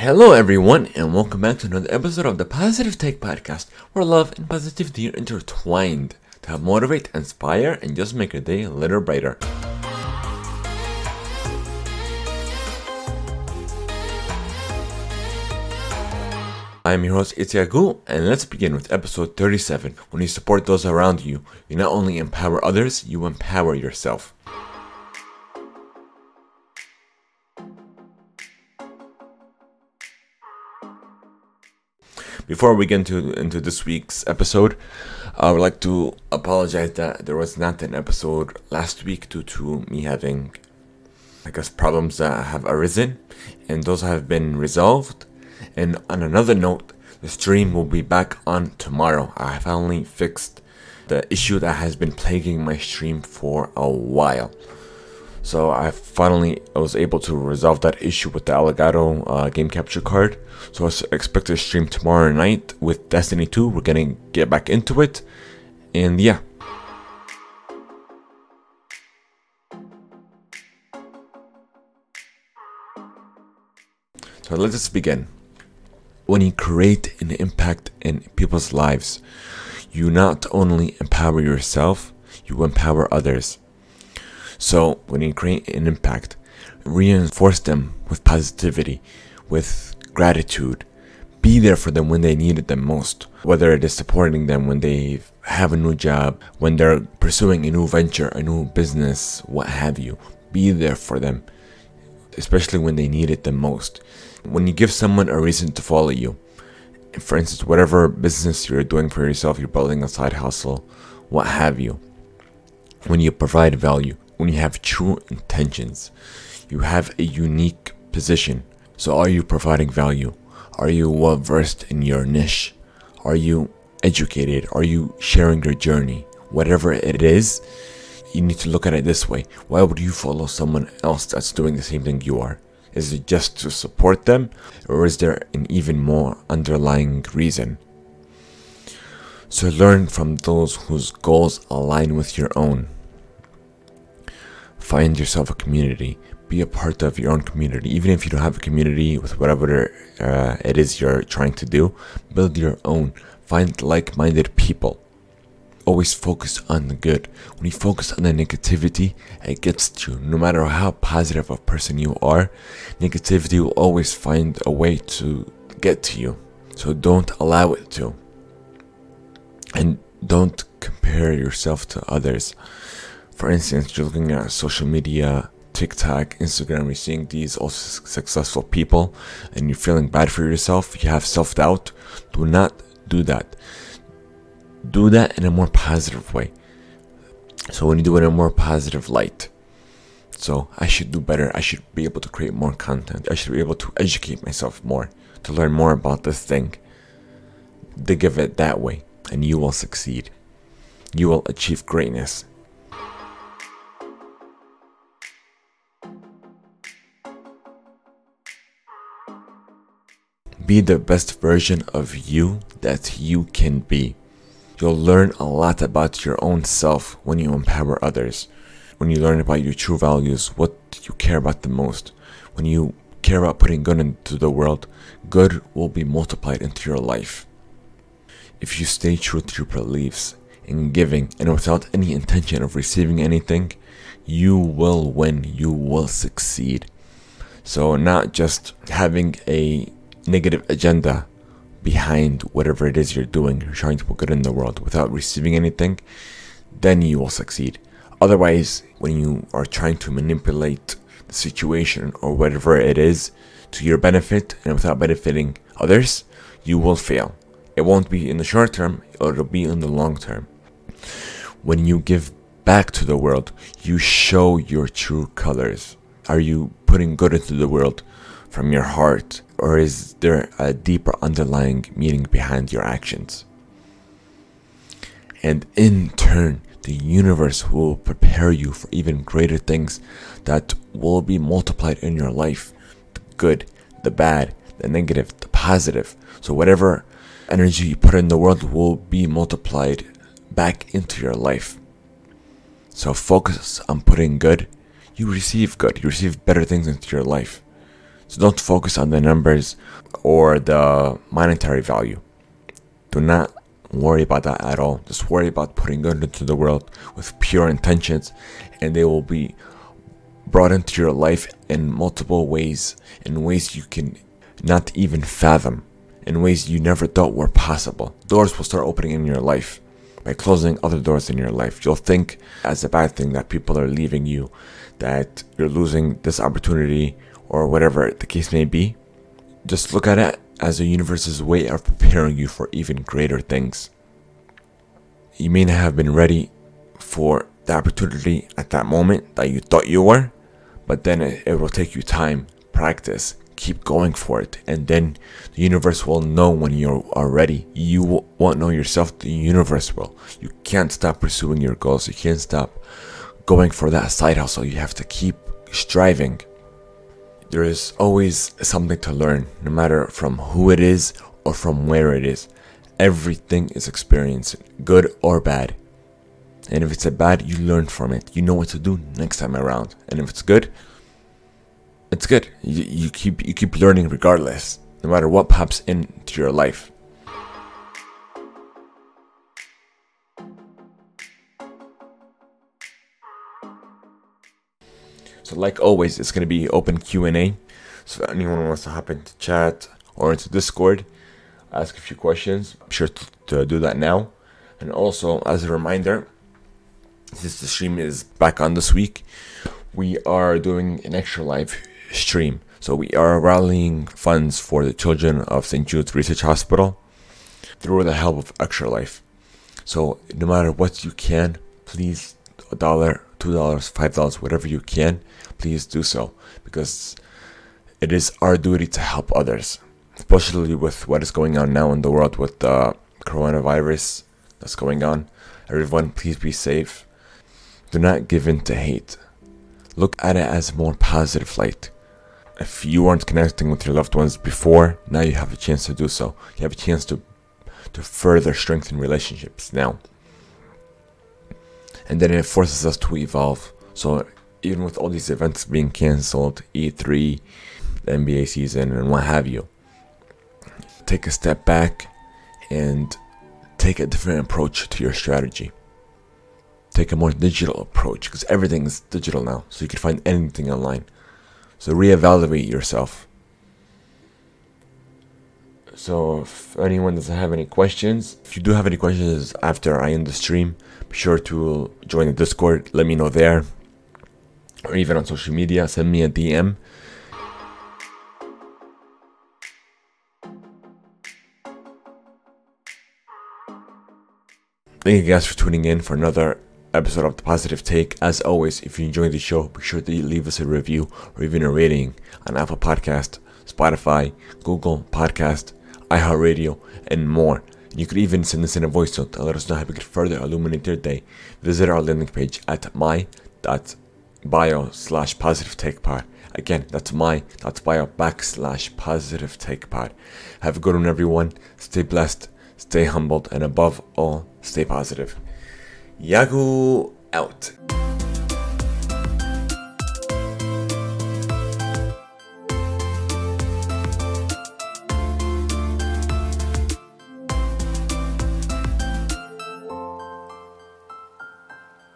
Hello, everyone, and welcome back to another episode of the Positive Take Podcast, where love and positivity are intertwined to help motivate, inspire, and just make your day a little brighter. I'm your host, Itiagu, and let's begin with episode 37. When you support those around you, you not only empower others, you empower yourself. Before we get into, into this week's episode, I would like to apologize that there was not an episode last week due to me having, I guess, problems that have arisen, and those have been resolved. And on another note, the stream will be back on tomorrow. I finally fixed the issue that has been plaguing my stream for a while. So I finally was able to resolve that issue with the Elgato uh, game capture card. So I expect to stream tomorrow night with Destiny 2. We're gonna get back into it, and yeah. So let us begin. When you create an impact in people's lives, you not only empower yourself, you empower others. So when you create an impact, reinforce them with positivity, with gratitude. Be there for them when they need it the most, whether it is supporting them when they have a new job, when they're pursuing a new venture, a new business, what have you. Be there for them, especially when they need it the most. When you give someone a reason to follow you, for instance, whatever business you're doing for yourself, you're building a side hustle, what have you. When you provide value, when you have true intentions, you have a unique position. So, are you providing value? Are you well versed in your niche? Are you educated? Are you sharing your journey? Whatever it is, you need to look at it this way. Why would you follow someone else that's doing the same thing you are? Is it just to support them, or is there an even more underlying reason? So, learn from those whose goals align with your own. Find yourself a community. Be a part of your own community. Even if you don't have a community with whatever uh, it is you're trying to do, build your own. Find like minded people. Always focus on the good. When you focus on the negativity, it gets to you. No matter how positive a person you are, negativity will always find a way to get to you. So don't allow it to. And don't compare yourself to others. For instance, you're looking at social media, TikTok, Instagram, you're seeing these also successful people and you're feeling bad for yourself, you have self doubt. Do not do that. Do that in a more positive way. So, when you do it in a more positive light, so I should do better. I should be able to create more content. I should be able to educate myself more, to learn more about this thing. Think of it that way, and you will succeed. You will achieve greatness. Be the best version of you that you can be. You'll learn a lot about your own self when you empower others. When you learn about your true values, what you care about the most. When you care about putting good into the world, good will be multiplied into your life. If you stay true to your beliefs in giving and without any intention of receiving anything, you will win, you will succeed. So, not just having a negative agenda behind whatever it is you're doing, you're trying to put good in the world without receiving anything, then you will succeed. Otherwise, when you are trying to manipulate the situation or whatever it is to your benefit and without benefiting others, you will fail. It won't be in the short term, it'll be in the long term. When you give back to the world, you show your true colors. Are you putting good into the world from your heart or is there a deeper underlying meaning behind your actions? And in turn, the universe will prepare you for even greater things that will be multiplied in your life the good, the bad, the negative, the positive. So, whatever energy you put in the world will be multiplied back into your life. So, focus on putting good. You receive good, you receive better things into your life. So don't focus on the numbers or the monetary value. Do not worry about that at all. Just worry about putting good into the world with pure intentions, and they will be brought into your life in multiple ways, in ways you can not even fathom, in ways you never thought were possible. Doors will start opening in your life by closing other doors in your life. You'll think as a bad thing that people are leaving you, that you're losing this opportunity, or whatever the case may be. Just look at it as the universe's way of preparing you for even greater things. You may not have been ready for the opportunity at that moment that you thought you were, but then it, it will take you time, practice, keep going for it, and then the universe will know when you are ready. You won't know yourself, the universe will. You can't stop pursuing your goals, you can't stop going for that side hustle. You have to keep striving. There is always something to learn, no matter from who it is or from where it is. Everything is experience, good or bad. And if it's a bad, you learn from it. You know what to do next time around. And if it's good, it's good. You, you keep you keep learning regardless, no matter what pops into your life. So like always, it's gonna be open Q and A. So anyone wants to hop into chat or into Discord, ask a few questions. Be sure to, to do that now. And also, as a reminder, since the stream is back on this week, we are doing an Extra Life stream. So we are rallying funds for the children of St. Jude's Research Hospital through the help of Extra Life. So no matter what you can, please a dollar, two dollars, five dollars, whatever you can, please do so because it is our duty to help others, especially with what is going on now in the world with the coronavirus that's going on. Everyone, please be safe. Do not give in to hate. Look at it as more positive light. If you weren't connecting with your loved ones before, now you have a chance to do so. You have a chance to to further strengthen relationships now. And then it forces us to evolve. So even with all these events being cancelled, E3, the NBA season, and what have you, take a step back and take a different approach to your strategy. Take a more digital approach because everything is digital now, so you can find anything online. So reevaluate yourself. So if anyone doesn't have any questions, if you do have any questions after I end the stream, be sure to join the Discord. Let me know there, or even on social media. Send me a DM. Thank you guys for tuning in for another episode of The Positive Take. As always, if you enjoyed the show, be sure to leave us a review or even a rating on Apple Podcast, Spotify, Google Podcast, iHeartRadio, and more. You could even send us in a voice note and let us know how we could further illuminate your day. Visit our landing page at my.bio slash positive take pod. Again, that's my.bio backslash positive take pod. Have a good one, everyone. Stay blessed, stay humbled, and above all, stay positive. Yagu out.